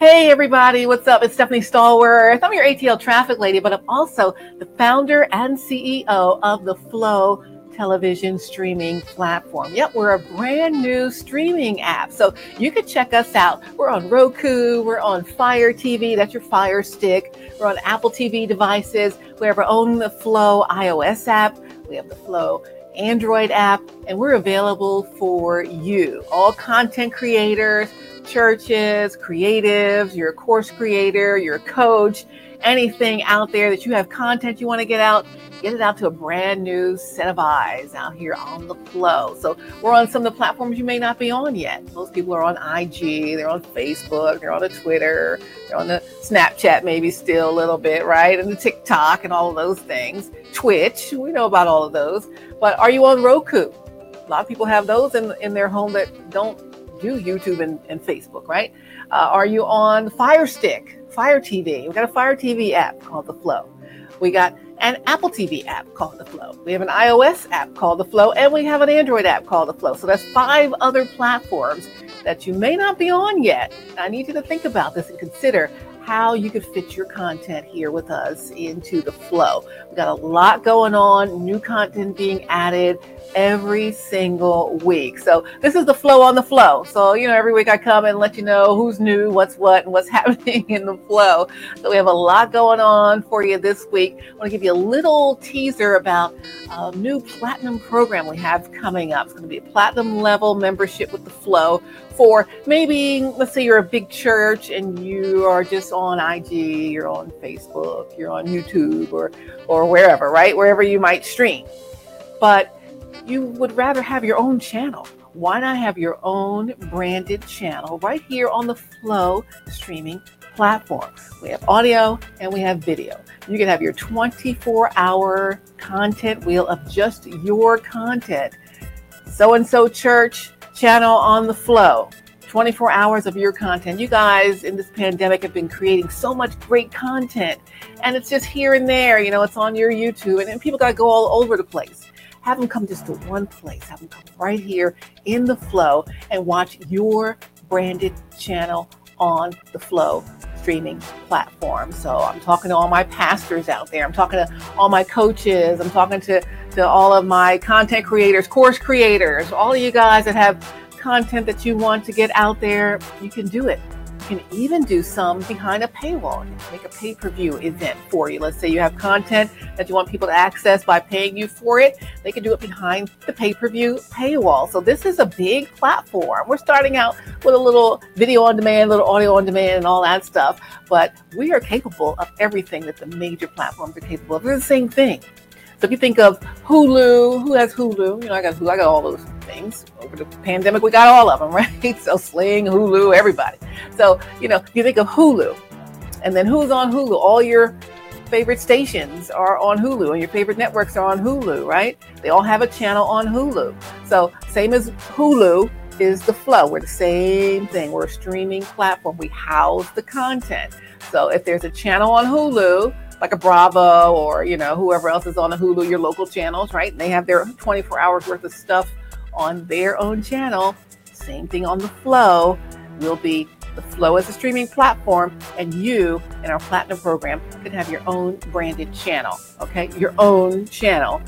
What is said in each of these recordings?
Hey everybody, what's up? It's Stephanie Stallworth. I'm your ATL traffic lady, but I'm also the founder and CEO of the Flow television streaming platform. Yep, we're a brand new streaming app. So you can check us out. We're on Roku, we're on Fire TV, that's your Fire Stick. We're on Apple TV devices. We have our own the Flow iOS app. We have the Flow Android app, and we're available for you, all content creators churches, creatives, you're a course creator, you're a coach, anything out there that you have content you want to get out, get it out to a brand new set of eyes out here on the flow. So we're on some of the platforms you may not be on yet. Most people are on IG, they're on Facebook, they're on the Twitter, they're on the Snapchat maybe still a little bit, right? And the TikTok and all of those things. Twitch, we know about all of those. But are you on Roku? A lot of people have those in, in their home that don't do YouTube and, and Facebook, right? Uh, are you on Fire Stick, Fire TV? We've got a Fire TV app called The Flow. We got an Apple TV app called The Flow. We have an iOS app called The Flow, and we have an Android app called The Flow. So that's five other platforms that you may not be on yet. I need you to think about this and consider how you could fit your content here with us into the flow. We've got a lot going on, new content being added every single week. So this is the flow on the flow. So, you know, every week I come and let you know who's new, what's what, and what's happening in the flow. So we have a lot going on for you this week. I want to give you a little teaser about a new platinum program we have coming up. It's going to be a platinum level membership with the flow for maybe, let's say you're a big church and you are just on IG, you're on Facebook, you're on YouTube or, or wherever, right? Wherever you might stream. But you would rather have your own channel. Why not have your own branded channel right here on the Flow streaming platform? We have audio and we have video. You can have your 24 hour content wheel of just your content. So and so church channel on the Flow. 24 hours of your content. You guys in this pandemic have been creating so much great content, and it's just here and there. You know, it's on your YouTube, and, and people got to go all over the place. Have them come just to one place. Have them come right here in the flow and watch your branded channel on the flow streaming platform. So I'm talking to all my pastors out there. I'm talking to all my coaches. I'm talking to, to all of my content creators, course creators, all of you guys that have content that you want to get out there. You can do it can even do some behind a paywall. make a pay per view event for you. Let's say you have content that you want people to access by paying you for it. They can do it behind the pay per view paywall. So this is a big platform. We're starting out with a little video on demand, little audio on demand, and all that stuff. But we are capable of everything that the major platforms are capable of. We're the same thing. So if you think of Hulu, who has Hulu? You know, I got Hulu, I got all those things. Over the pandemic, we got all of them, right? So Sling, Hulu, everybody. So, you know, you think of Hulu, and then who's on Hulu? All your favorite stations are on Hulu, and your favorite networks are on Hulu, right? They all have a channel on Hulu. So, same as Hulu is the flow. We're the same thing. We're a streaming platform. We house the content. So, if there's a channel on Hulu, like a Bravo or, you know, whoever else is on the Hulu, your local channels, right? And they have their 24 hours worth of stuff on their own channel. Same thing on the Flow will be the Flow as a streaming platform, and you in our Platinum program can have your own branded channel, okay? Your own channel.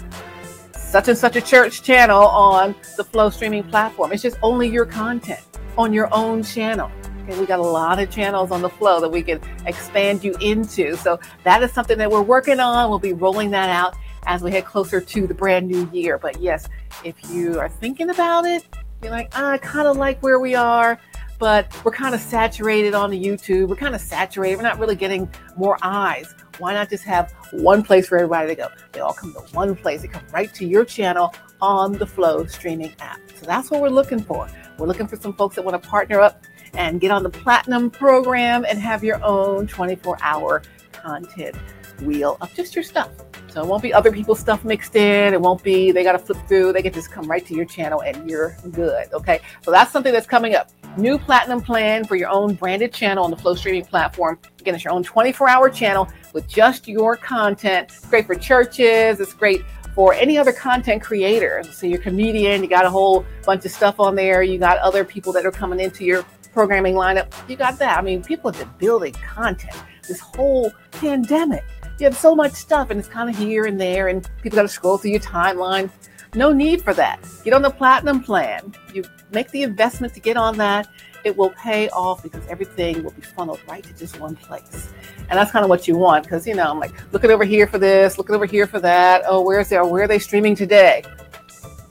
Such and such a church channel on the Flow streaming platform. It's just only your content on your own channel. We got a lot of channels on the flow that we can expand you into. So that is something that we're working on. We'll be rolling that out as we head closer to the brand new year. But yes, if you are thinking about it, you're like, ah, I kind of like where we are, but we're kind of saturated on the YouTube. We're kind of saturated. We're not really getting more eyes. Why not just have one place for everybody to go? They all come to one place. They come right to your channel on the Flow streaming app. So that's what we're looking for. We're looking for some folks that want to partner up and get on the platinum program and have your own 24 hour content wheel of just your stuff. So it won't be other people's stuff mixed in. It won't be they got to flip through. They can just come right to your channel and you're good. Okay. So that's something that's coming up. New platinum plan for your own branded channel on the Flow streaming platform. Again, it's your own 24 hour channel with just your content. It's great for churches. It's great for any other content creator. So you're a comedian, you got a whole bunch of stuff on there. You got other people that are coming into your programming lineup. You got that. I mean, people have been building content this whole pandemic. You have so much stuff, and it's kind of here and there, and people got to scroll through your timeline. No need for that. Get on the platinum plan. You make the investment to get on that. It will pay off because everything will be funneled right to just one place. And that's kind of what you want because, you know, I'm like looking over here for this, looking over here for that. Oh, where's there? Oh, where are they streaming today?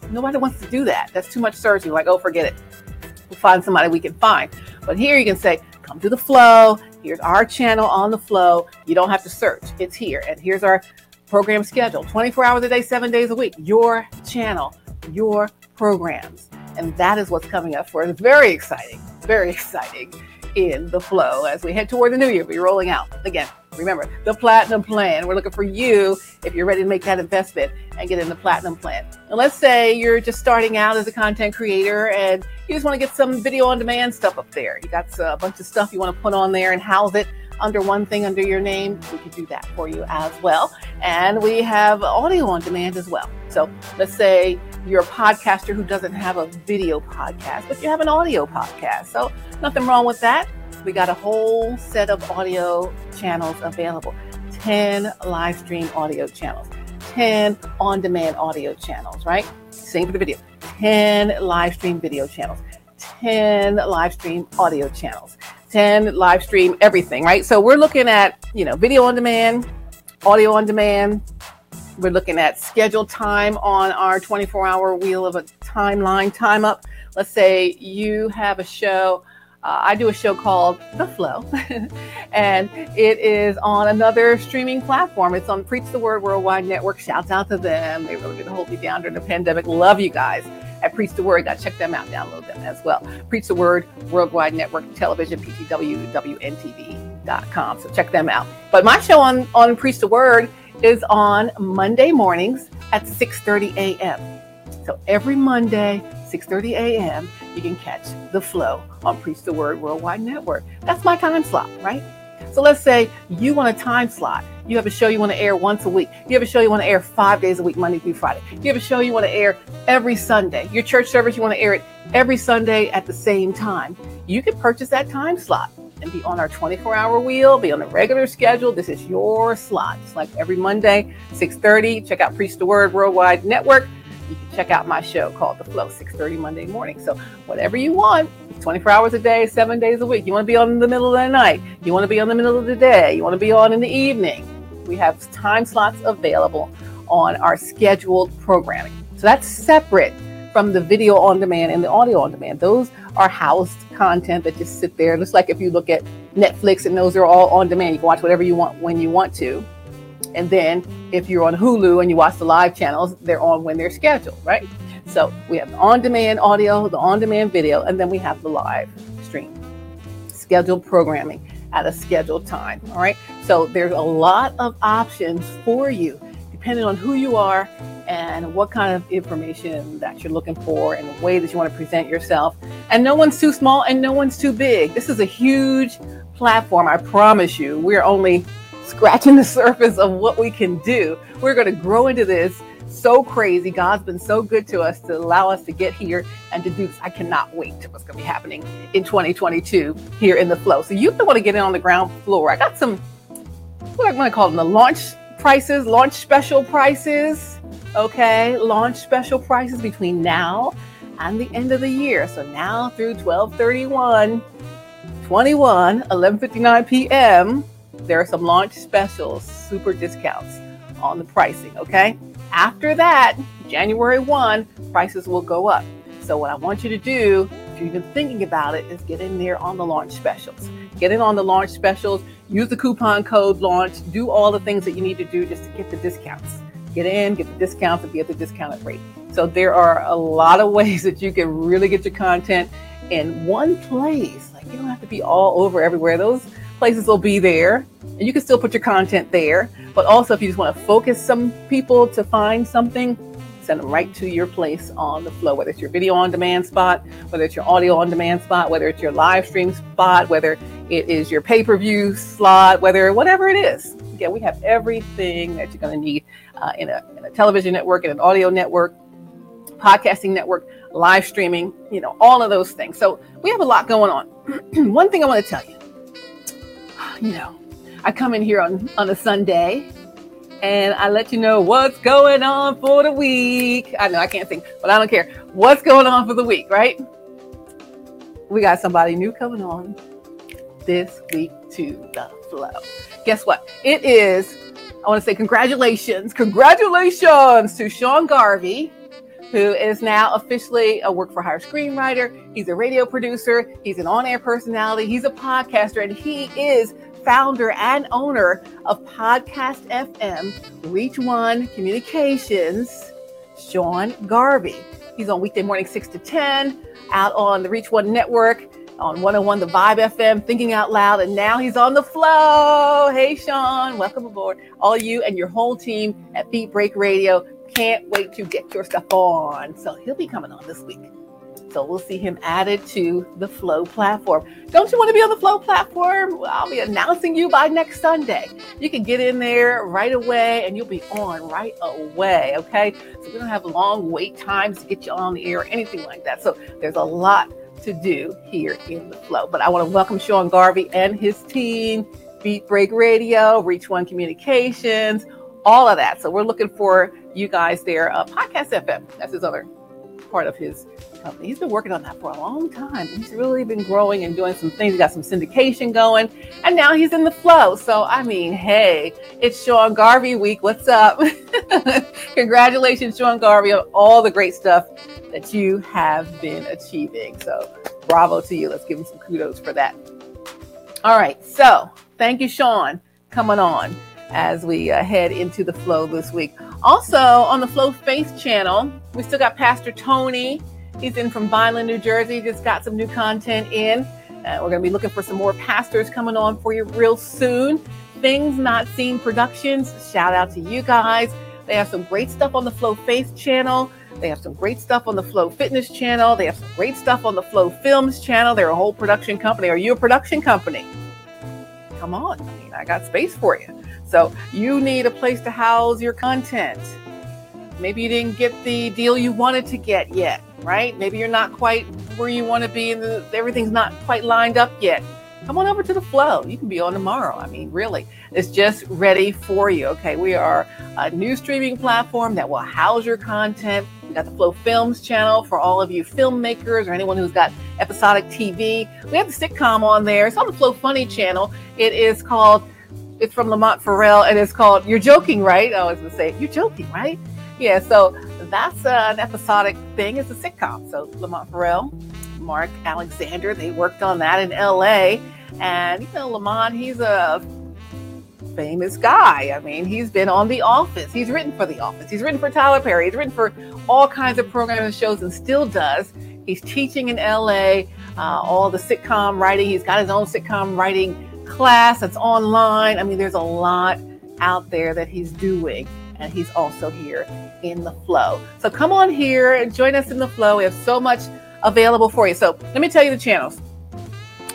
Nobody wants to do that. That's too much searching. Like, oh, forget it. We'll find somebody we can find. But here you can say, come to the flow. Here's our channel on the flow. You don't have to search. It's here. And here's our program schedule 24 hours a day, seven days a week. Your channel, your programs. And that is what's coming up for us. It's very exciting, very exciting in the flow as we head toward the new year. We're rolling out again. Remember the platinum plan. We're looking for you if you're ready to make that investment and get in the platinum plan. And let's say you're just starting out as a content creator and you just want to get some video on demand stuff up there. You got a bunch of stuff you want to put on there and house it under one thing under your name, we can do that for you as well. And we have audio on demand as well. So let's say you're a podcaster who doesn't have a video podcast, but you have an audio podcast. So nothing wrong with that. We got a whole set of audio channels available 10 live stream audio channels, 10 on demand audio channels, right? Same for the video 10 live stream video channels, 10 live stream audio channels. 10 live stream everything right so we're looking at you know video on demand audio on demand we're looking at scheduled time on our 24 hour wheel of a timeline time up let's say you have a show uh, I do a show called The Flow, and it is on another streaming platform. It's on Preach the Word Worldwide Network. Shouts out to them. They really did hold me down during the pandemic. Love you guys at Preach the Word. To check them out, download them as well. Preach the Word Worldwide Network Television, PTW, WNTV.com. So check them out. But my show on, on Preach the Word is on Monday mornings at 6.30 a.m. So every Monday, 6.30 a.m., you can catch The Flow on Preach the Word Worldwide Network. That's my time slot, right? So let's say you want a time slot. You have a show you want to air once a week. You have a show you want to air five days a week, Monday through Friday. You have a show you want to air every Sunday. Your church service, you want to air it every Sunday at the same time. You can purchase that time slot and be on our 24 hour wheel, be on a regular schedule. This is your slot. It's like every Monday, 6:30. Check out Preach the Word Worldwide Network you can check out my show called The Flow, 6:30 Monday morning. So whatever you want, 24 hours a day, seven days a week. You want to be on in the middle of the night. You want to be on the middle of the day. You want to be on in the evening. We have time slots available on our scheduled programming. So that's separate from the video on demand and the audio on demand. Those are housed content that just sit there. Just like if you look at Netflix and those are all on demand. You can watch whatever you want when you want to. And then if you're on Hulu and you watch the live channels, they're on when they're scheduled, right? So we have the on demand audio, the on demand video, and then we have the live stream scheduled programming at a scheduled time. All right. So there's a lot of options for you depending on who you are and what kind of information that you're looking for and the way that you want to present yourself. And no one's too small and no one's too big. This is a huge platform. I promise you, we're only scratching the surface of what we can do. We're going to grow into this so crazy. God's been so good to us to allow us to get here and to do this. I cannot wait to what's going to be happening in 2022 here in the flow. So you want to get in on the ground floor. I got some, what am I going to call them? The launch prices, launch special prices. Okay, launch special prices between now and the end of the year. So now through 1231, 21, 11:59 p.m there are some launch specials, super discounts on the pricing, okay? After that, January 1, prices will go up. So what I want you to do, if you're even thinking about it, is get in there on the launch specials. Get in on the launch specials, use the coupon code launch, do all the things that you need to do just to get the discounts. Get in, get the discounts, and get the discounted rate. So there are a lot of ways that you can really get your content in one place. Like you don't have to be all over everywhere. Those places will be there and you can still put your content there. But also, if you just want to focus some people to find something, send them right to your place on the flow, whether it's your video on demand spot, whether it's your audio on demand spot, whether it's your live stream spot, whether it is your pay per view slot, whether whatever it is. Again, we have everything that you're going to need uh, in, a, in a television network, in an audio network, podcasting network, live streaming, you know, all of those things. So we have a lot going on. one thing I want to tell you, you know, I come in here on, on a Sunday and I let you know what's going on for the week. I know I can't think, but I don't care. What's going on for the week, right? We got somebody new coming on this week to the flow. Guess what? It is, I want to say congratulations, congratulations to Sean Garvey, who is now officially a work for hire screenwriter. He's a radio producer, he's an on air personality, he's a podcaster, and he is founder and owner of Podcast FM, Reach One Communications, Sean Garvey. He's on weekday morning 6 to 10, out on the Reach One Network, on 101 The Vibe FM, Thinking Out Loud, and now he's on the flow. Hey, Sean, welcome aboard. All you and your whole team at Beat Break Radio. Can't wait to get your stuff on. So he'll be coming on this week. So we'll see him added to the Flow platform. Don't you want to be on the Flow platform? I'll be announcing you by next Sunday. You can get in there right away and you'll be on right away. Okay. So we don't have long wait times to get you on the air or anything like that. So there's a lot to do here in the Flow. But I want to welcome Sean Garvey and his team, Beat Break Radio, Reach One Communications, all of that. So we're looking for you guys there. Uh, Podcast FM, that's his other part of his company. He's been working on that for a long time. He's really been growing and doing some things. He got some syndication going, and now he's in the flow. So, I mean, hey, it's Sean Garvey week. What's up? Congratulations, Sean Garvey, on all the great stuff that you have been achieving. So, bravo to you. Let's give him some kudos for that. All right. So, thank you, Sean, coming on as we uh, head into the flow this week. Also, on the Flow Faith channel, we still got Pastor Tony. He's in from Vineland, New Jersey. Just got some new content in. Uh, we're going to be looking for some more pastors coming on for you real soon. Things Not Seen Productions. Shout out to you guys. They have some great stuff on the Flow Faith channel. They have some great stuff on the Flow Fitness channel. They have some great stuff on the Flow Films channel. They're a whole production company. Are you a production company? Come on. I mean, I got space for you. So you need a place to house your content. Maybe you didn't get the deal you wanted to get yet, right? Maybe you're not quite where you want to be and everything's not quite lined up yet. Come on over to the flow. You can be on tomorrow. I mean, really, it's just ready for you. Okay, we are a new streaming platform that will house your content. We got the Flow Films channel for all of you filmmakers or anyone who's got episodic TV. We have the sitcom on there. It's on the Flow Funny channel. It is called it's from Lamont Farrell and it's called You're Joking, Right? I was to say, You're joking, right? Yeah, so that's uh, an episodic thing. It's a sitcom. So Lamont Farrell, Mark Alexander, they worked on that in LA. And, you know, Lamont, he's a famous guy. I mean, he's been on The Office. He's written for The Office. He's written for Tyler Perry. He's written for all kinds of programs and shows and still does. He's teaching in LA, uh, all the sitcom writing. He's got his own sitcom writing class that's online. I mean, there's a lot out there that he's doing, and he's also here in the flow. So come on here and join us in the flow. We have so much available for you. So let me tell you the channels.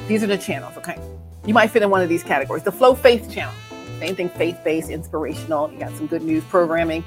These are the channels, okay? You might fit in one of these categories. The Flow Faith channel, same thing, faith based, inspirational. You got some good news programming.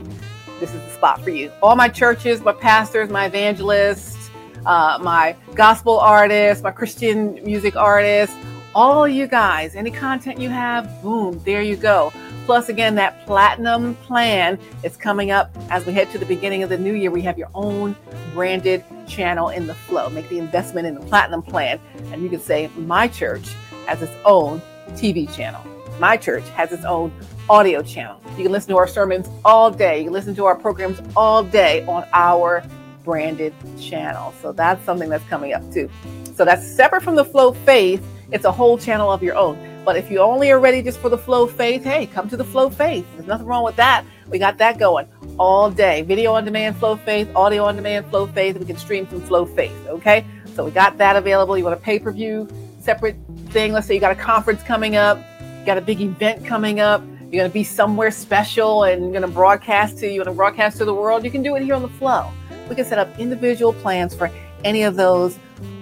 This is the spot for you. All my churches, my pastors, my evangelists, uh, my gospel artists, my Christian music artists, all you guys, any content you have, boom, there you go. Plus, again, that platinum plan is coming up as we head to the beginning of the new year. We have your own branded channel in the flow. Make the investment in the platinum plan, and you can say, My church has its own TV channel. My church has its own audio channel. You can listen to our sermons all day. You can listen to our programs all day on our branded channel. So that's something that's coming up too. So that's separate from the Flow Faith it's a whole channel of your own. But if you only are ready just for the flow faith, hey, come to the flow faith. There's nothing wrong with that. We got that going all day. Video on demand, flow faith, audio on demand, flow faith. We can stream from flow faith. Okay. So we got that available. You want a pay per view separate thing? Let's say you got a conference coming up, you got a big event coming up. You're going to be somewhere special and you're going to broadcast to you and broadcast to the world. You can do it here on the flow. We can set up individual plans for any of those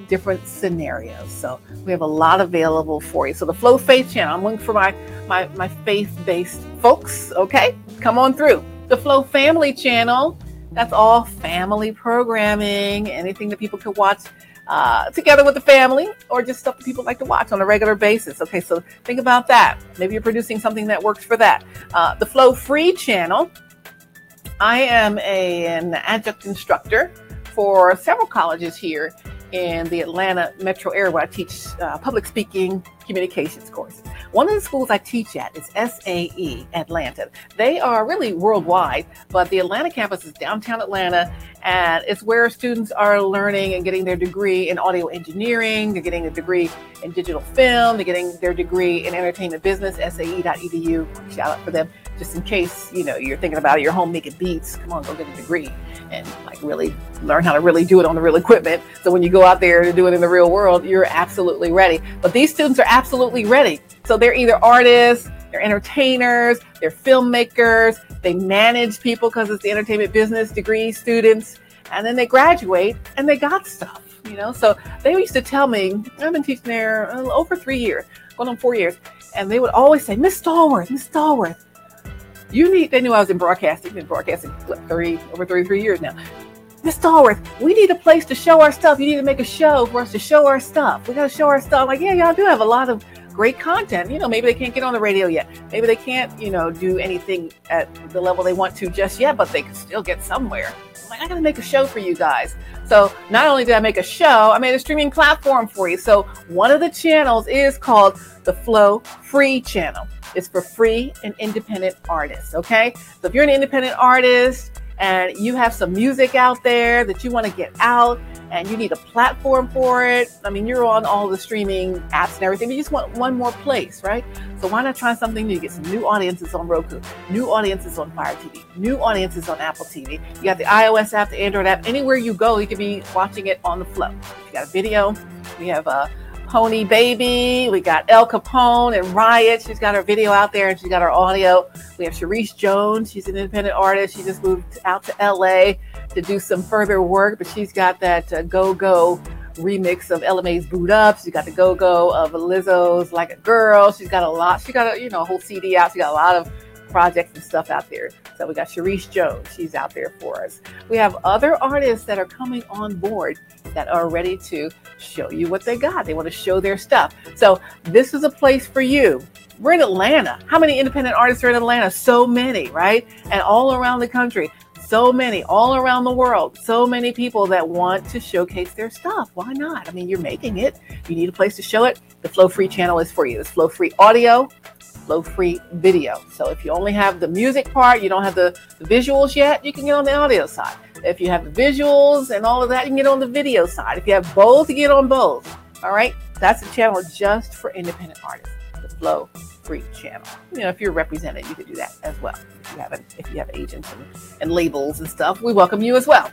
different scenarios. So we have a lot available for you. So the Flow Faith channel, I'm looking for my my, my faith-based folks. Okay, come on through. The Flow Family channel, that's all family programming, anything that people could watch uh, together with the family or just stuff that people like to watch on a regular basis. Okay, so think about that. Maybe you're producing something that works for that. Uh, the Flow Free channel. I am a, an adjunct instructor for several colleges here in the Atlanta metro area where I teach uh, public speaking communications course. One of the schools I teach at is SAE Atlanta. They are really worldwide, but the Atlanta campus is downtown Atlanta, and it's where students are learning and getting their degree in audio engineering, they're getting a degree in digital film, they're getting their degree in entertainment business, SAE.edu. Shout out for them just in case you know you're thinking about it, home making beats come on go get a degree and like really learn how to really do it on the real equipment. So when you go out there to do it in the real world you're absolutely ready. But these students are absolutely ready. So they're either artists they're entertainers they're filmmakers they manage people because it's the entertainment business degree students and then they graduate and they got stuff you know? So they used to tell me i've been teaching there uh, over three years going on four years and they would always say miss stallworth miss stallworth you need, they knew I was in broadcasting, been broadcasting three, over 33 years now. Miss Stallworth, we need a place to show our stuff. You need to make a show for us to show our stuff. We got to show our stuff. I'm like, yeah, y'all do have a lot of great content. You know, maybe they can't get on the radio yet. Maybe they can't, you know, do anything at the level they want to just yet, but they can still get somewhere. Like, I got to make a show for you guys. So not only did I make a show, I made a streaming platform for you. So one of the channels is called the Flow Free channel. It's for free and independent artists. Okay. So if you're an independent artist and you have some music out there that you want to get out and you need a platform for it, I mean, you're on all the streaming apps and everything, but you just want one more place, right? So why not try something new? Get some new audiences on Roku, new audiences on Fire TV, new audiences on Apple TV. You got the iOS app, the Android app. Anywhere you go, you can be watching it on the flow. You got a video. We have a Pony Baby. We got El Capone and Riot. She's got her video out there and she's got her audio. We have Sharice Jones. She's an independent artist. She just moved out to LA to do some further work, but she's got that uh, Go Go remix of LMA's Boo'd Up. She's got the Go Go of Lizzo's Like a Girl. She's got a lot. She got a you know a whole CD out. She got a lot of projects and stuff out there. So we got Sharice Jones. She's out there for us. We have other artists that are coming on board that are ready to show you what they got. They want to show their stuff. So this is a place for you. We're in Atlanta. How many independent artists are in Atlanta? So many, right? And all around the country. So many, all around the world. So many people that want to showcase their stuff. Why not? I mean, you're making it. You need a place to show it. The Flow Free channel is for you. It's Flow Free audio, Flow Free video. So if you only have the music part, you don't have the, the visuals yet, you can get on the audio side. If you have the visuals and all of that, you can get on the video side. If you have both, you get on both. All right. That's a channel just for independent artists, the Flow Free channel. You know, if you're represented, you could do that as well. You have an, if you have agents and, and labels and stuff, we welcome you as well.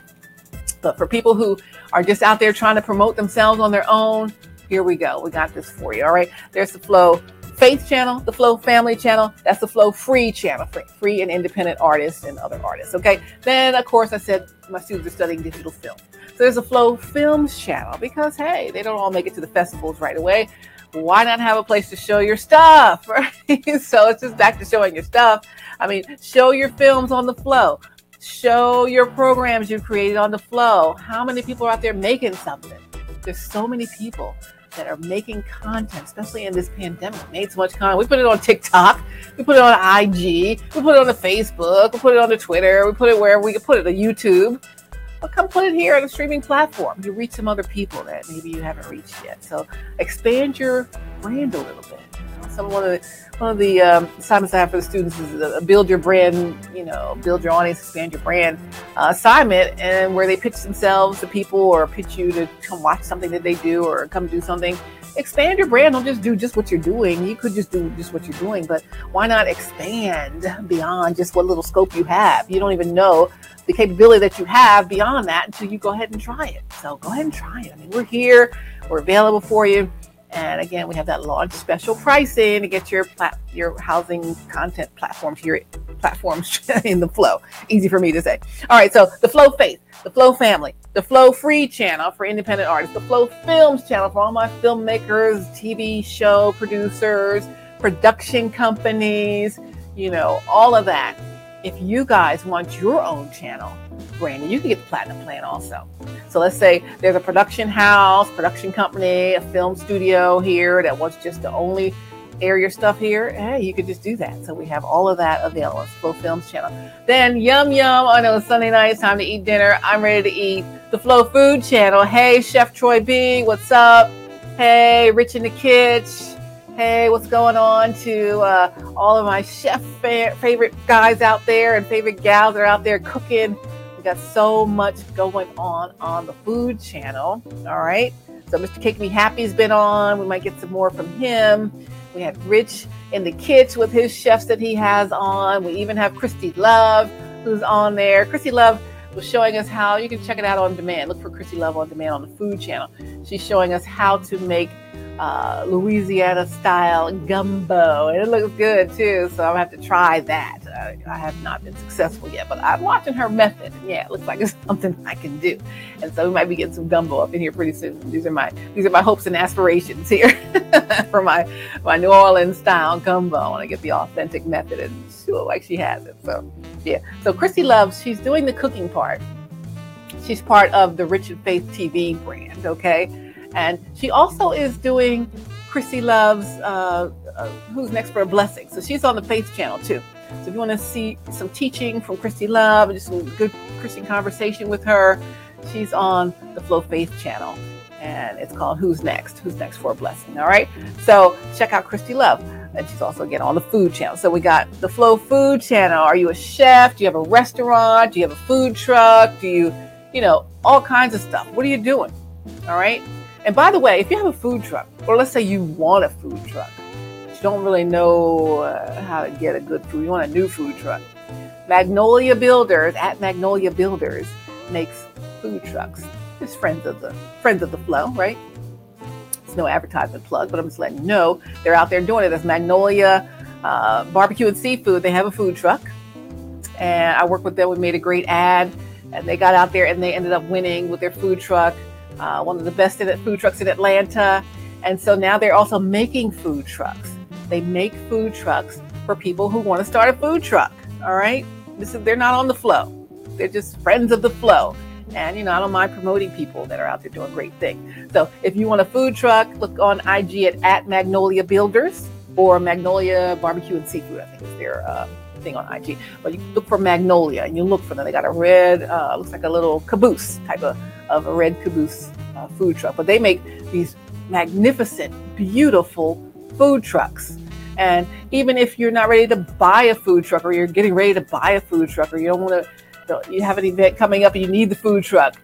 But for people who are just out there trying to promote themselves on their own, here we go. We got this for you. All right. There's the Flow Faith channel, the Flow Family channel, that's the Flow Free channel, free, free and independent artists and other artists. Okay. Then, of course, I said my students are studying digital film. So there's a Flow Films channel because, hey, they don't all make it to the festivals right away. Why not have a place to show your stuff? Right. so it's just back to showing your stuff. I mean, show your films on the flow. Show your programs you created on the flow. How many people are out there making something? There's so many people that are making content, especially in this pandemic, made so much content. We put it on TikTok, we put it on IG, we put it on the Facebook, we put it on the Twitter, we put it wherever we can put it on YouTube. But come put it here on a streaming platform. You reach some other people that maybe you haven't reached yet. So expand your brand a little bit. Some one of the one of the um, assignments I have for the students is a build your brand, you know, build your audience, expand your brand uh, assignment, and where they pitch themselves to people or pitch you to come watch something that they do or come do something. Expand your brand. Don't just do just what you're doing. You could just do just what you're doing, but why not expand beyond just what little scope you have? You don't even know the capability that you have beyond that until you go ahead and try it. So go ahead and try it. I mean, we're here. We're available for you. And again, we have that launch special pricing to get your plat- your housing content platform to your platforms in the flow. Easy for me to say. All right, so the Flow Faith, the Flow Family, the Flow Free channel for independent artists, the Flow Films channel for all my filmmakers, TV show producers, production companies, you know, all of that. If you guys want your own channel, brand. You can get the platinum plan also. So let's say there's a production house, production company, a film studio here that wants just to only air your stuff here. Hey, you could just do that. So we have all of that available on Flow Films channel. Then yum yum. I know it's Sunday night. It's time to eat dinner. I'm ready to eat. The Flow Food channel. Hey, Chef Troy B. What's up? Hey, Rich in the Kitchen. Hey, what's going on to uh, all of my chef fa- favorite guys out there and favorite gals that are out there cooking? We got so much going on on the food channel. All right. So Mr. Cake Me Happy's been on. We might get some more from him. We have Rich in the kitchen with his chefs that he has on. We even have Christy Love who's on there. Christy Love was showing us how you can check it out on demand. Look for Christy Love on demand on the food channel. She's showing us how to make uh, Louisiana style gumbo, and it looks good too. So I'm gonna have to try that. Uh, I have not been successful yet, but I'm watching her method. And yeah, it looks like it's something I can do, and so we might be getting some gumbo up in here pretty soon. These are my these are my hopes and aspirations here for my my New Orleans style gumbo. I want to get the authentic method, and she look like she has it. So yeah, so Christy loves. She's doing the cooking part. She's part of the Rich and Faith TV brand. Okay and she also is doing Chrissy Love's uh, uh, Who's Next for a Blessing. So she's on the Faith channel too. So if you want to see some teaching from Christy Love and just some good Christian conversation with her, she's on the Flow Faith channel. And it's called Who's Next? Who's Next for a Blessing? All right. So check out Christy Love. And she's also again on the food channel. So we got the Flow Food channel. Are you a chef? Do you have a restaurant? Do you have a food truck? Do you, you know, all kinds of stuff? What are you doing? All right. And by the way, if you have a food truck, or let's say you want a food truck, but you don't really know uh, how to get a good food, you want a new food truck. Magnolia Builders at Magnolia Builders makes food trucks. It's friends of the friends of the flow, right? It's no advertisement plug, but I'm just letting you know they're out there doing it. That's Magnolia uh, Barbecue and Seafood. They have a food truck, and I worked with them. We made a great ad, and they got out there and they ended up winning with their food truck uh, one of the best food trucks in Atlanta. And so now they're also making food trucks. They make food trucks for people who want to start a food truck. All right. This is they're not on the flow. They're just friends of the flow. And you know, I don't mind promoting people that are out there doing great things. So if you want a food truck, look on IG at, at Magnolia Builders or Magnolia Barbecue and Seafood. I think is their uh, thing on IG. But you look for Magnolia and you look for them. They got a red, uh, looks like a little caboose type of of a red caboose uh, food truck. But they make these magnificent, beautiful food trucks. And even if you're not ready to buy a food truck or you're getting ready to buy a food truck or you don't want to, you have an event coming up and you need the food truck,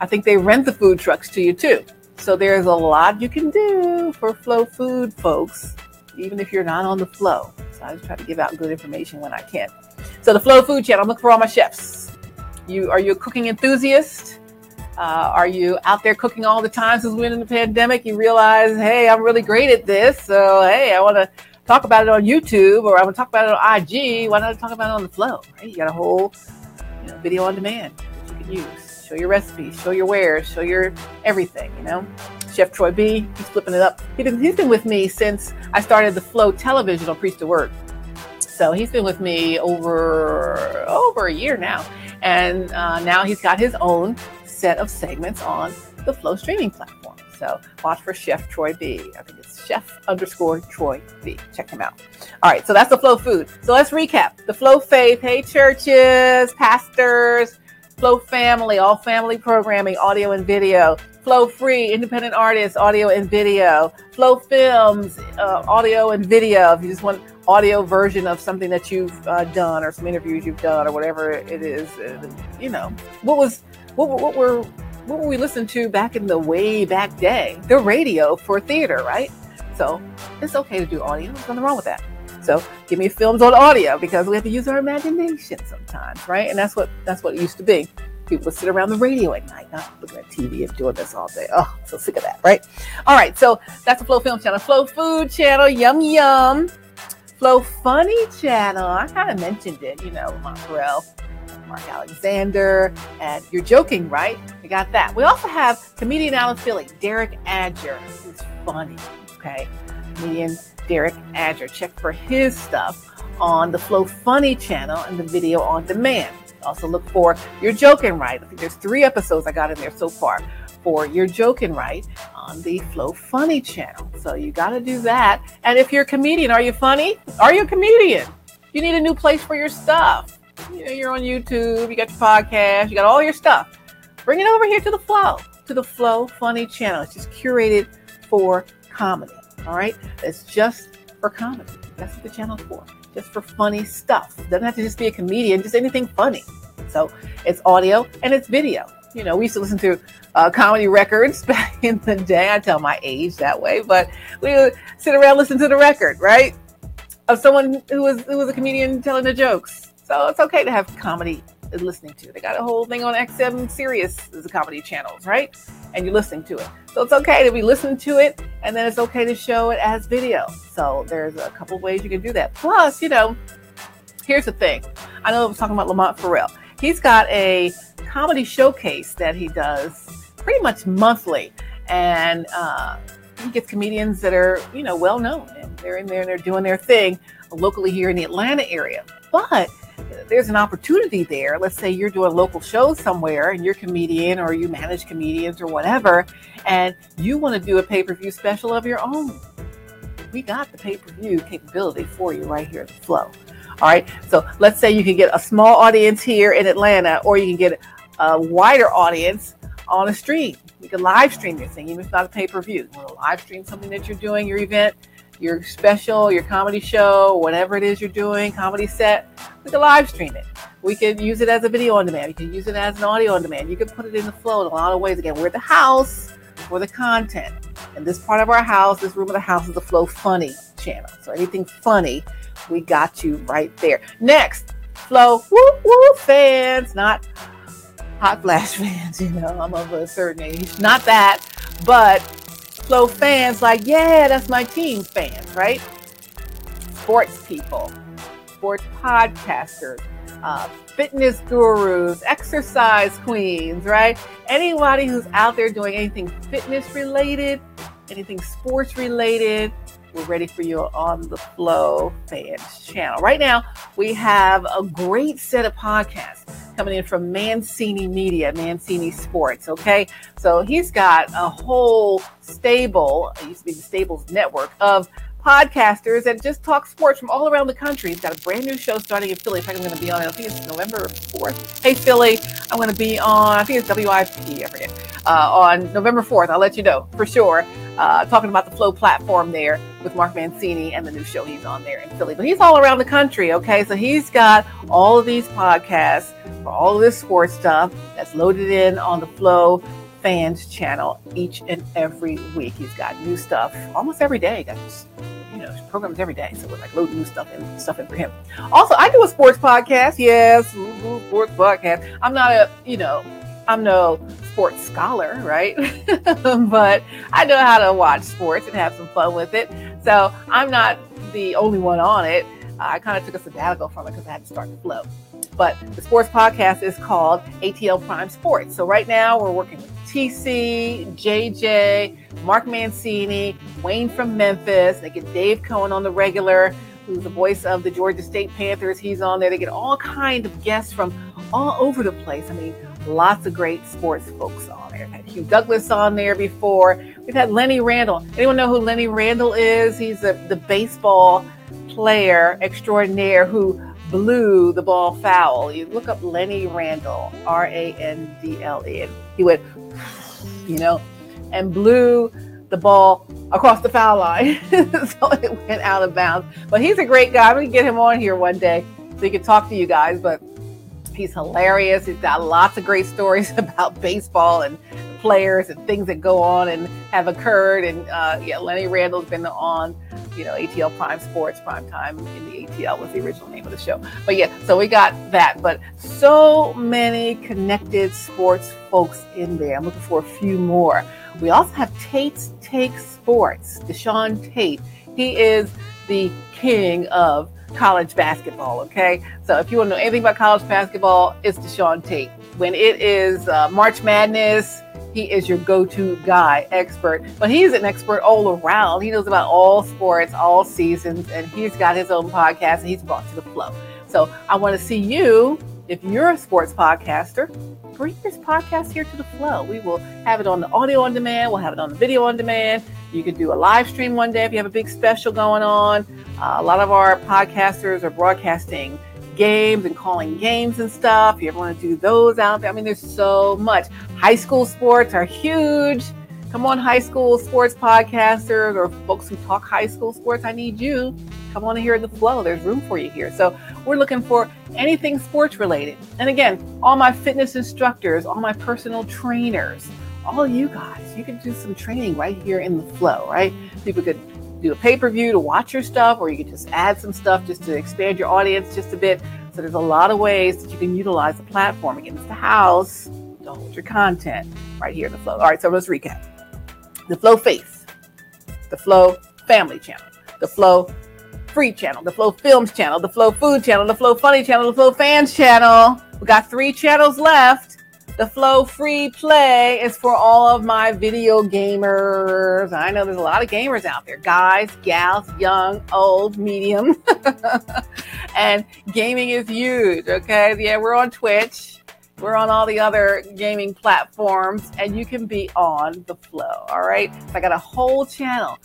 I think they rent the food trucks to you too. So there's a lot you can do for Flow Food folks, even if you're not on the flow. So I just try to give out good information when I can. So the Flow Food Channel, I'm looking for all my chefs. You are you a cooking enthusiast? Uh, are you out there cooking all the time since we're in the pandemic? You realize, hey, I'm really great at this. So, hey, I want to talk about it on YouTube or I want to talk about it on IG. Why not talk about it on the flow? Right? You got a whole you know, video on demand that you can use. Show your recipes, show your wares, show your everything, you know. Chef Troy B, he's flipping it up. He's been, he's been with me since I started the Flow television on Preach the Word. So he's been with me over over a year now, and uh, now he's got his own set of segments on the Flow streaming platform. So watch for Chef Troy B. I think it's Chef underscore Troy B. Check him out. All right, so that's the Flow food. So let's recap the Flow faith. Hey, churches, pastors, Flow family, all family programming, audio and video. Flow free, independent artists, audio and video. Flow films, uh, audio and video. If you just want audio version of something that you've uh, done or some interviews you've done or whatever it is, uh, you know, what was what, what were what were we listening to back in the way back day? The radio for theater, right? So it's okay to do audio. There's nothing wrong with that. So give me films on audio because we have to use our imagination sometimes, right? And that's what that's what it used to be. People sit around the radio at night, not looking at TV and doing this all day. Oh, so sick of that, right? All right, so that's the Flow Film Channel, Flow Food Channel, Yum Yum, Flow Funny Channel. I kind of mentioned it, you know, Montreal Mark Alexander, and you're joking, right? We got that. We also have comedian out of Philly, Derek Adger. He's funny, okay? Comedian Derek Adger. Check for his stuff on the Flow Funny channel and the video on demand. Also look for You're Joking Right. I think there's three episodes I got in there so far for You're Joking Right on the Flow Funny channel. So you got to do that. And if you're a comedian, are you funny? Are you a comedian? You need a new place for your stuff. You know, you're on YouTube, you got your podcast, you got all your stuff. Bring it over here to the Flow, to the Flow Funny channel. It's just curated for comedy. All right. It's just for comedy. That's what the channel's for. Just for funny stuff. Doesn't have to just be a comedian, just anything funny. So it's audio and it's video. You know, we used to listen to uh, comedy records back in the day. I tell my age that way, but we would sit around listening to the record, right? Of someone who was who was a comedian telling the jokes. So it's okay to have comedy listening to. They got a whole thing on XM Sirius as a comedy channels, right? And you're listening to it. So it's okay to be listening to it, and then it's okay to show it as video. So there's a couple ways you can do that. Plus, you know, here's the thing. I know I was talking about Lamont Farrell. He's got a comedy showcase that he does pretty much monthly, and uh, he gets comedians that are you know well known, and they're in there and they're doing their thing locally here in the Atlanta area. But there's an opportunity there. Let's say you're doing a local shows somewhere and you're a comedian or you manage comedians or whatever, and you want to do a pay per view special of your own. We got the pay per view capability for you right here at the Flow. All right. So let's say you can get a small audience here in Atlanta, or you can get a wider audience on a stream. You can live stream your thing, even if it's not a pay per view. You want to live stream something that you're doing, your event your special, your comedy show, whatever it is you're doing, comedy set, we can live stream it. We can use it as a video on demand. You can use it as an audio on demand. You can put it in the flow in a lot of ways. Again, we're the house for the content. And this part of our house, this room of the house is the Flow Funny channel. So anything funny, we got you right there. Next, Flow woo woo fans, not hot flash fans, you know, I'm of a certain age. Not that, but Flow fans like, yeah, that's my team fans, right? Sports people, sports podcasters, uh, fitness gurus, exercise queens, right? Anybody who's out there doing anything fitness related, anything sports related, we're ready for you on the Flow Fans channel. Right now, we have a great set of podcasts coming in from Mancini Media, Mancini Sports. Okay, so he's got a whole stable, it used to be the Stables Network of podcasters that just talk sports from all around the country. He's got a brand new show starting in Philly. In fact, I'm going to be on, I think it's November 4th. Hey, Philly, I'm going to be on, I think it's WIP, I forget, uh, on November 4th. I'll let you know for sure. Uh, talking about the Flow platform there with Mark Mancini and the new show he's on there in Philly. But he's all around the country, okay? So he's got all of these podcasts for all this sports stuff that's loaded in on the Flow fans channel each and every week. He's got new stuff almost every day. Got you know programs every day, so we're like loading new stuff and stuff in for him. Also, I do a sports podcast. Yes, sports podcast. I'm not a you know I'm no sports scholar, right? but I know how to watch sports and have some fun with it. So I'm not the only one on it. I kind of took a sabbatical from it because I had to start the flow. But the sports podcast is called ATL Prime Sports. So right now we're working with TC, JJ, Mark Mancini, Wayne from Memphis. They get Dave Cohen on the regular, who's the voice of the Georgia State Panthers. He's on there. They get all kinds of guests from all over the place. I mean, lots of great sports folks on there. Had Hugh Douglas on there before. We've had Lenny Randle. Anyone know who Lenny Randle is? He's the baseball player extraordinaire who blew the ball foul. You look up Lenny Randall, Randle, and He went, you know, and blew the ball across the foul line. so it went out of bounds. But he's a great guy. I'm going to get him on here one day so he can talk to you guys. But he's hilarious. He's got lots of great stories about baseball and players and things that go on and have occurred. And uh, yeah, Lenny Randle's been on you know, ATL Prime Sports, Prime Time in the ATL was the original name of the show. But yeah, so we got that. But so many connected sports folks in there. I'm looking for a few more. We also have Tate's Take Sports, Deshaun Tate. He is the king of college basketball. Okay, so if you want to know anything about college basketball, it's Deshaun Tate. When it is uh, March Madness, he is your go-to guy, expert. But he's an expert all around. He knows about all sports, all seasons, and he's got his own podcast and he's brought to the flow. So I want to see you if you're a sports podcaster, bring this podcast here to the flow. We will have it on the audio on demand, we'll have it on the video on demand. You could do a live stream one day if you have a big special going on. Uh, a lot of our podcasters are broadcasting games and calling games and stuff. You ever want to do those out there, I mean, there's so much. High school sports are huge. Come on, high school sports podcasters or folks who talk high school sports. I need you. Come on here in the flow. There's room for you here. So we're looking for anything sports related. And again, all my fitness instructors, all my personal trainers, all you guys, you can do some training right here in the flow, right? People could do a pay-per-view to watch your stuff, or you could just add some stuff just to expand your audience just a bit. So there's a lot of ways that you can utilize the platform. Again, it's the house. Don't hold your content right here in the flow. All right, so let's recap the Flow Faith, the Flow Family Channel, the Flow Free Channel, the Flow Films Channel, the Flow Food Channel, the Flow Funny Channel, the Flow Fans Channel. We got three channels left. The Flow Free Play is for all of my video gamers. I know there's a lot of gamers out there guys, gals, young, old, medium. and gaming is huge, okay? Yeah, we're on Twitch. We're on all the other gaming platforms, and you can be on the flow. All right. So I got a whole channel,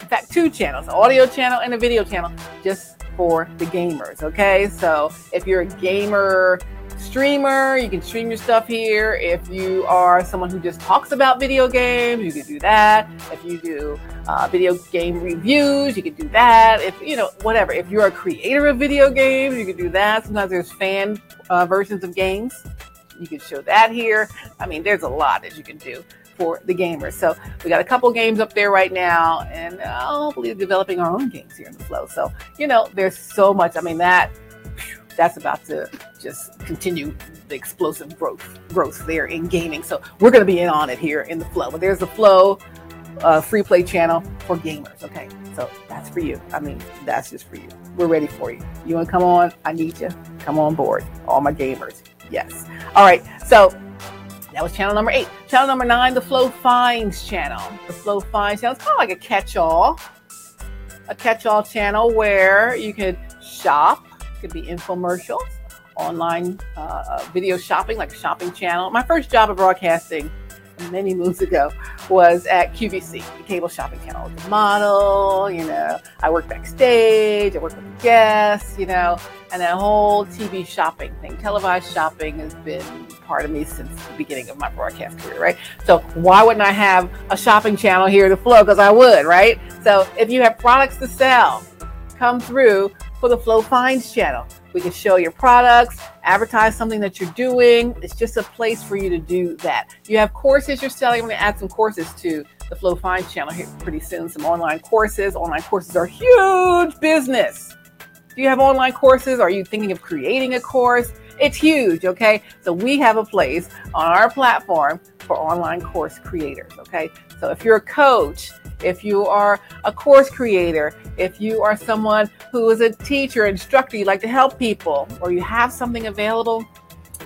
in fact, two channels, an audio channel and a video channel, just for the gamers. Okay. So if you're a gamer, streamer, you can stream your stuff here. If you are someone who just talks about video games, you can do that. If you do uh, video game reviews, you can do that. If you know whatever. If you're a creator of video games, you can do that. Sometimes there's fan uh, versions of games you can show that here. I mean, there's a lot that you can do for the gamers. So we got a couple games up there right now, and hopefully developing our own games here in the flow. So you know, there's so much. I mean, that that's about to just continue the explosive growth growth there in gaming. So we're going to be in on it here in the flow. But there's the flow uh, free play channel for gamers. Okay, so that's for you. I mean, that's just for you. We're ready for you. You want to come on? I need you. Come on board, all my gamers. Yes. All right. So that was channel number eight. Channel number nine, the Flow Finds channel. The Flow Finds channel. It's kind of like a catch-all, a catch-all channel where you could shop. Could be infomercials, online uh, uh video shopping, like a shopping channel. My first job of broadcasting many moons ago was at QVC, the cable shopping channel. A model, you know, I worked backstage, I worked with the guests, you know, and that whole TV shopping thing, televised shopping has been part of me since the beginning of my broadcast career, right? So why wouldn't I have a shopping channel here to flow? Because I would, right? So if you have products to sell, come through for the Flow Finds channel. We can show your products, advertise something that you're doing. It's just a place for you to do that. You have courses you're selling. I'm going to add some courses to the Flow Finds channel here pretty soon. Some online courses. Online courses are huge business. Do you have online courses? Are you thinking of creating a course? It's huge, okay? So we have a place on our platform for online course creators, okay? So if you're a coach, if you are a course creator, if you are someone who is a teacher, instructor, you like to help people, or you have something available,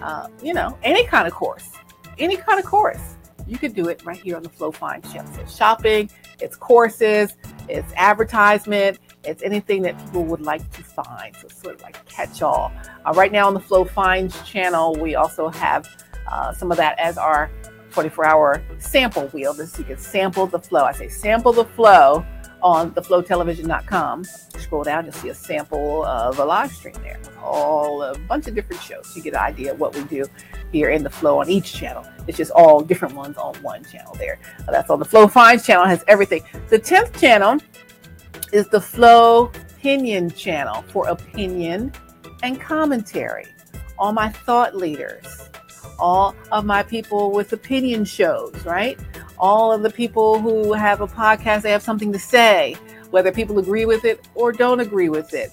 uh, you know, any kind of course, any kind of course, you could do it right here on the Flow Find channel. So it's shopping, it's courses, it's advertisement, it's anything that people would like to find. So sort of like catch all. Uh, right now on the Flow Finds channel, we also have uh, some of that as our 24 hour sample wheel. This is, you can sample the flow. I say sample the flow on theflowtelevision.com. Scroll down, you'll see a sample of a live stream there all a bunch of different shows. You get an idea of what we do here in the flow on each channel. It's just all different ones on one channel there. Uh, that's on the Flow Finds channel, has everything. The 10th channel is the Flow Opinion channel for opinion and commentary. All my thought leaders all of my people with opinion shows, right? All of the people who have a podcast, they have something to say, whether people agree with it or don't agree with it.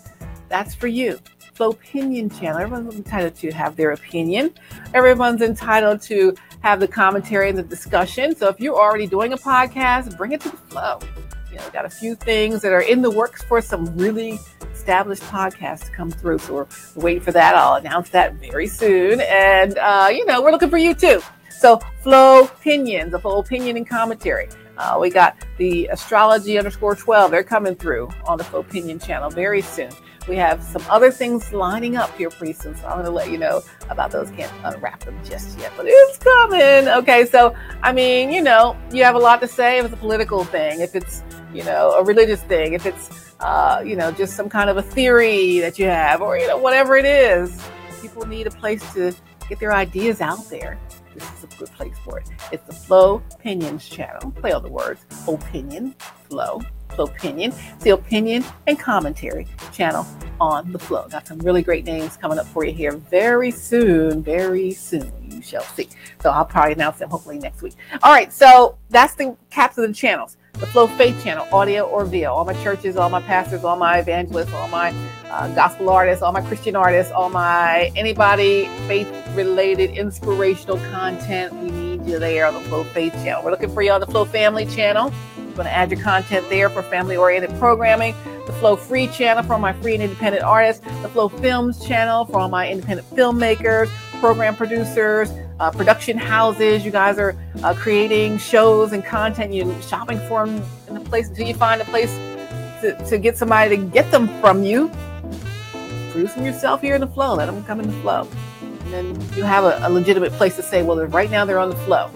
That's for you. Flow Opinion Channel. Everyone's entitled to have their opinion. Everyone's entitled to have the commentary and the discussion. So if you're already doing a podcast, bring it to the flow. You know, got a few things that are in the works for some really established podcasts to come through. So we're waiting for that. I'll announce that very soon. And, uh, you know, we're looking for you too. So Flow Opinions, a full opinion and commentary. Uh, we got the astrology underscore 12. They're coming through on the Opinion channel very soon. We have some other things lining up here pretty soon, so I'm going to let you know about those. Can't unwrap them just yet, but it's coming. Okay, so I mean, you know, you have a lot to say if it's a political thing, if it's you know a religious thing, if it's uh, you know just some kind of a theory that you have, or you know whatever it is. People need a place to get their ideas out there. This is a good place for it. It's the Flow Opinions channel. Play all the words. Opinion, flow, flow opinion. The opinion and commentary channel on the flow. Got some really great names coming up for you here very soon. Very soon. You shall see. So I'll probably announce them hopefully next week. All right. So that's the caps of the channels the Flow Faith channel, audio or video. All my churches, all my pastors, all my evangelists, all my uh, gospel artists, all my Christian artists, all my anybody faith related inspirational content. We need you there on the Flow Faith channel. We're looking for you on the Flow Family channel. I'm going to add your content there for family oriented programming. The Flow Free channel for my free and independent artists. The Flow Films channel for all my independent filmmakers, program producers, uh, production houses. You guys are uh, creating shows and content. You're shopping for them in the place until you find a place to, to get somebody to get them from you. Produce them yourself here in the flow. Let them come in the flow. And then you have a, a legitimate place to say, well, right now they're on the flow.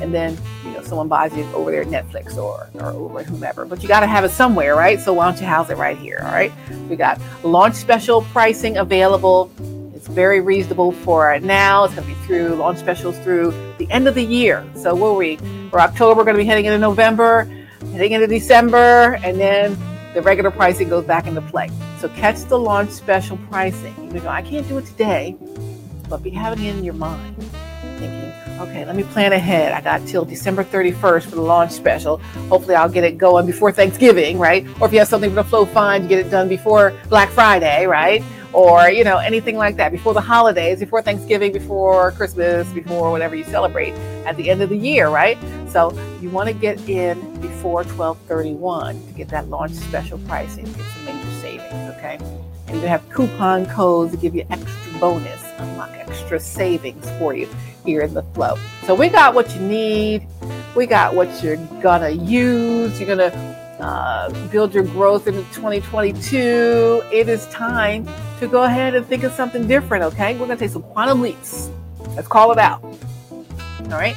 And then you know someone buys it over there at Netflix or or over whomever. But you got to have it somewhere, right? So why don't you house it right here? All right. We got launch special pricing available it's very reasonable for now. It's going to be through launch specials through the end of the year. So we'll we? For October, we're going to be heading into November, heading into December, and then the regular pricing goes back into play. So catch the launch special pricing. You know, I can't do it today, but be having it in your mind, thinking, okay, let me plan ahead. I got till December 31st for the launch special. Hopefully, I'll get it going before Thanksgiving, right? Or if you have something for the Flow Fund, you get it done before Black Friday, right? Or you know anything like that before the holidays before thanksgiving before christmas before whatever you celebrate at the end of the year right? So you want to get in before 1231 to get that launch special pricing get some major savings okay? And you have coupon codes to give you extra bonus unlock extra savings for you here in the flow. So we got what you need. We got what you're gonna use. You're gonna uh, build your growth into 2022, it is time to go ahead and think of something different, okay? We're going to take some quantum leaps. Let's call it out. All right?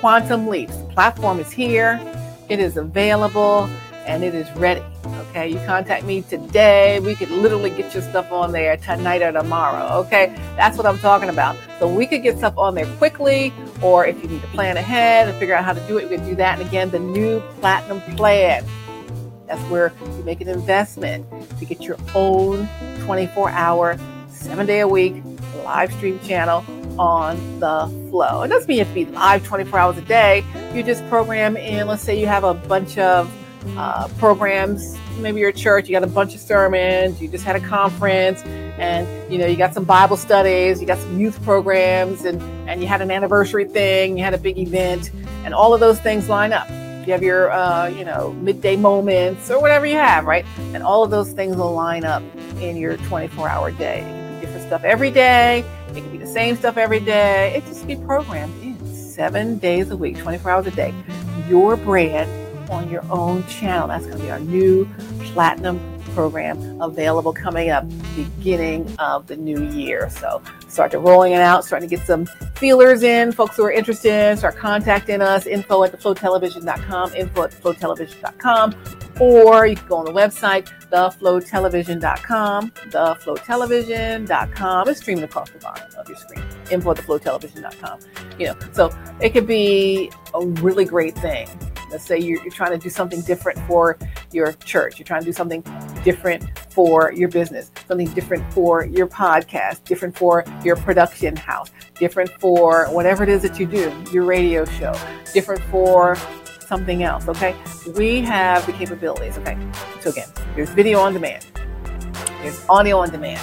Quantum leaps. Platform is here, it is available, and it is ready. Okay, you contact me today. We could literally get your stuff on there tonight or tomorrow. Okay, that's what I'm talking about. So we could get stuff on there quickly, or if you need to plan ahead and figure out how to do it, we can do that. And again, the new platinum plan that's where you make an investment to get your own 24 hour, seven day a week live stream channel on the flow. It doesn't mean you have to be live 24 hours a day. You just program in, let's say you have a bunch of uh, programs, maybe your church, you got a bunch of sermons, you just had a conference, and you know you got some Bible studies, you got some youth programs, and and you had an anniversary thing, you had a big event, and all of those things line up you have your uh, you know midday moments or whatever you have right? And all of those things will line up in your 24 hour day. It can be different stuff every day. It can be the same stuff every day. It just be programmed in seven days a week 24 hours a day. Your brand on your own channel. That's going to be our new platinum program available coming up beginning of the new year. So start to rolling it out, starting to get some feelers in. Folks who are interested, start contacting us, info at theflowtelevision.com, info at theflowtelevision.com, or you can go on the website, theflowtelevision.com, theflowtelevision.com. It's streaming across the bottom of your screen, info at theflowtelevision.com. You know, so it could be a really great thing Let's say you're, you're trying to do something different for your church. You're trying to do something different for your business, something different for your podcast, different for your production house, different for whatever it is that you do, your radio show, different for something else. Okay. We have the capabilities. Okay. So again, there's video on demand, there's audio on demand.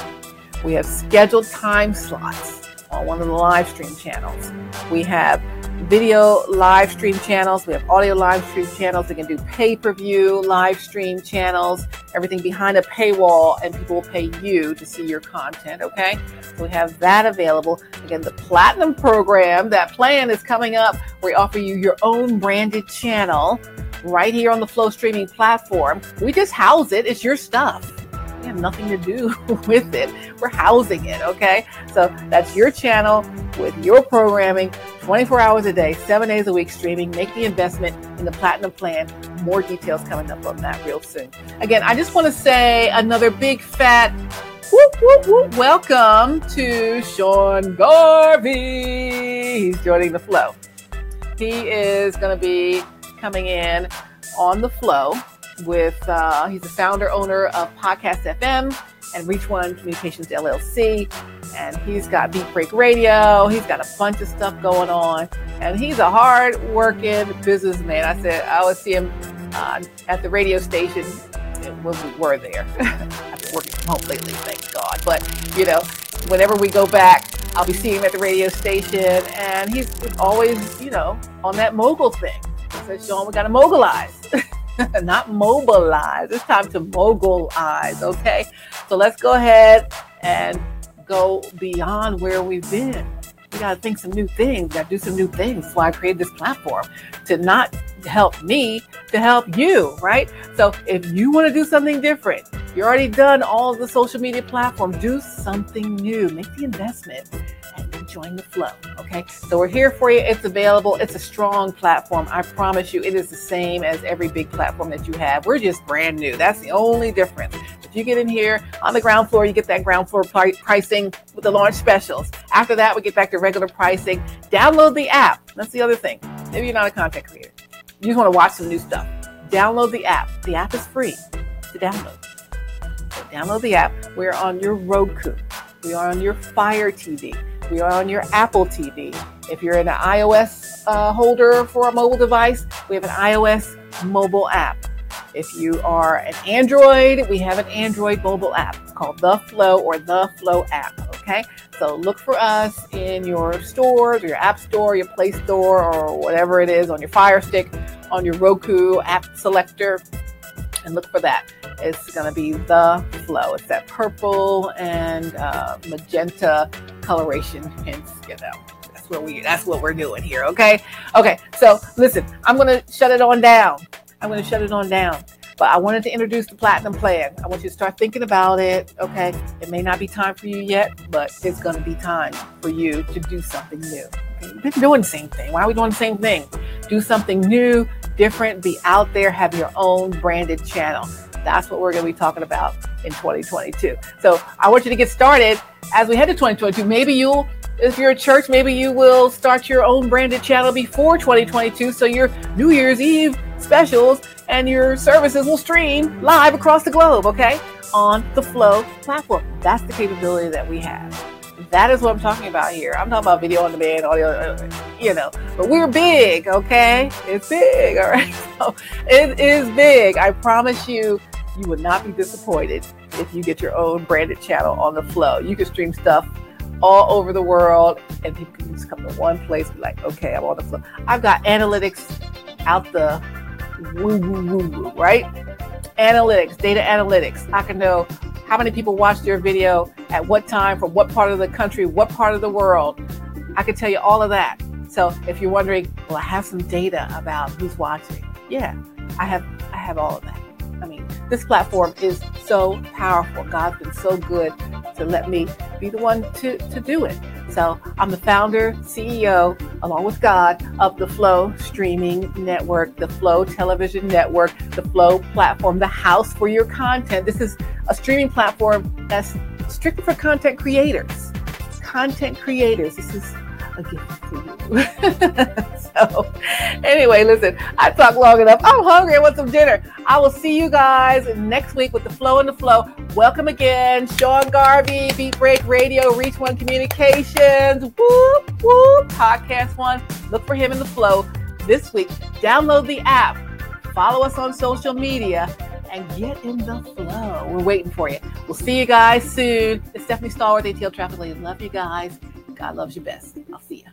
We have scheduled time slots on one of the live stream channels. We have video live stream channels. We have audio live stream channels. We can do pay per view live stream channels, everything behind a paywall, and people will pay you to see your content. Okay. So we have that available. Again, the platinum program, that plan is coming up. We offer you your own branded channel right here on the Flow streaming platform. We just house it, it's your stuff. We have nothing to do with it. We're housing it, okay? So that's your channel with your programming 24 hours a day, seven days a week streaming. Make the investment in the platinum plan. More details coming up on that real soon. Again, I just want to say another big fat whoop, whoop, whoop. welcome to Sean Garvey. He's joining the flow. He is going to be coming in on the flow with, uh, he's the founder owner of Podcast FM and Reach One Communications LLC. And he's got Beat Break Radio. He's got a bunch of stuff going on. And he's a hard working businessman. I said, I would see him uh, at the radio station when we were there. I've been working from home lately, thank God. But, you know, whenever we go back, I'll be seeing him at the radio station. And he's always, you know, on that mogul thing. I said, Sean, we got to mobilize. Not mobilize. It's time to mogulize, okay? So let's go ahead and go beyond where we've been. We got to think some new things. We got to do some new things. That's why I created this platform to not help me, to help you, right? So if you want to do something different, you're already done all the social media platforms, do something new. Make the investment join the flow. Okay. So we're here for you. It's available. It's a strong platform. I promise you, it is the same as every big platform that you have. We're just brand new. That's the only difference. If you get in here on the ground floor, you get that ground floor pricing with the launch specials. After that, we get back to regular pricing. Download the app. That's the other thing. Maybe you're not a content creator. You just want to watch some new stuff. Download the app. The app is free to download. So download the app. We're on your Roku. We are on your Fire TV. We are on your Apple TV. If you're in an iOS uh, holder for a mobile device, we have an iOS mobile app. If you are an Android, we have an Android mobile app. It's called The Flow or The Flow app. Okay, so look for us in your stores, or your App Store, your Play Store, or whatever it is on your Fire Stick, on your Roku app selector, and look for that. It's going to be The Flow. It's that purple and uh, magenta coloration, hence, you know. That's what we that's what we're doing here, okay? Okay, so listen, I'm gonna shut it on down. I'm gonna shut it on down. But I wanted to introduce the platinum plan. I want you to start thinking about it. Okay. It may not be time for you yet, but it's going to be time for you to do something new. Okay. You've been doing the same thing. Why are we doing the same thing? Do something new, different, be out there, have your own branded channel. That's what we're going to be talking about in 2022. So I want you to get started as we head to 2022. Maybe you'll, if you're a church, maybe you will start your own branded channel before 2022. So your New Year's Eve specials and your services will stream live across the globe, okay? On the Flow platform. That's the capability that we have. That is what I'm talking about here. I'm talking about video on demand, audio, uh, you know, but we're big, okay? It's big, all right? So it is big. I promise you, you would not be disappointed if you get your own branded channel on the flow. You can stream stuff all over the world and people can just come to one place be like, okay, I'm on the flow. I've got analytics out the woo woo woo woo, right? Analytics, data analytics. I can know how many people watched your video at what time, from what part of the country, what part of the world. I can tell you all of that. So if you're wondering, well, I have some data about who's watching. Yeah, I have I have all of that. I mean, this platform is so powerful. God's been so good to let me be the one to, to do it. So I'm the founder, CEO, along with God, of the Flow Streaming Network, the Flow Television Network, the Flow platform, the house for your content. This is a streaming platform that's strictly for content creators. Content creators. This is a gift for you. so, anyway, listen, I talked long enough. I'm hungry. I want some dinner. I will see you guys next week with the flow and the flow. Welcome again, Sean Garvey, Beat Break Radio, Reach One Communications, whoop whoop, Podcast One. Look for him in the flow this week. Download the app. Follow us on social media and get in the flow. We're waiting for you. We'll see you guys soon. It's Stephanie Stallworth, ATL Traffic Lady. Love you guys. God loves you best. I'll see you.